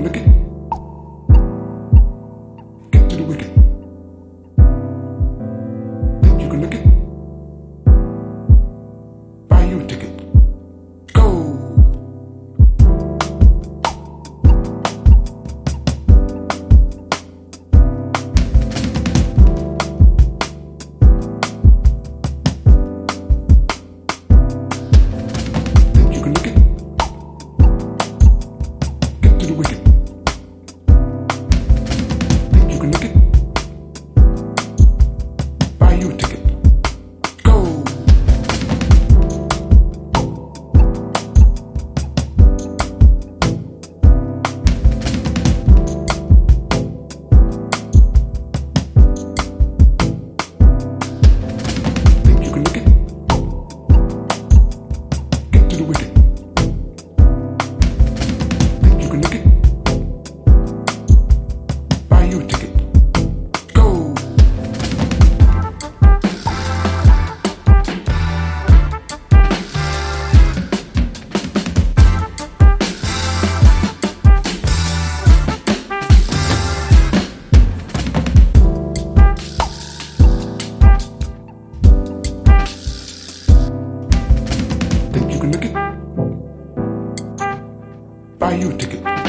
wicket. Get to the wicked. Then you can lick it? Buy you a ticket. Go! Then you can lick it? Get to the wicked. buy you a ticket.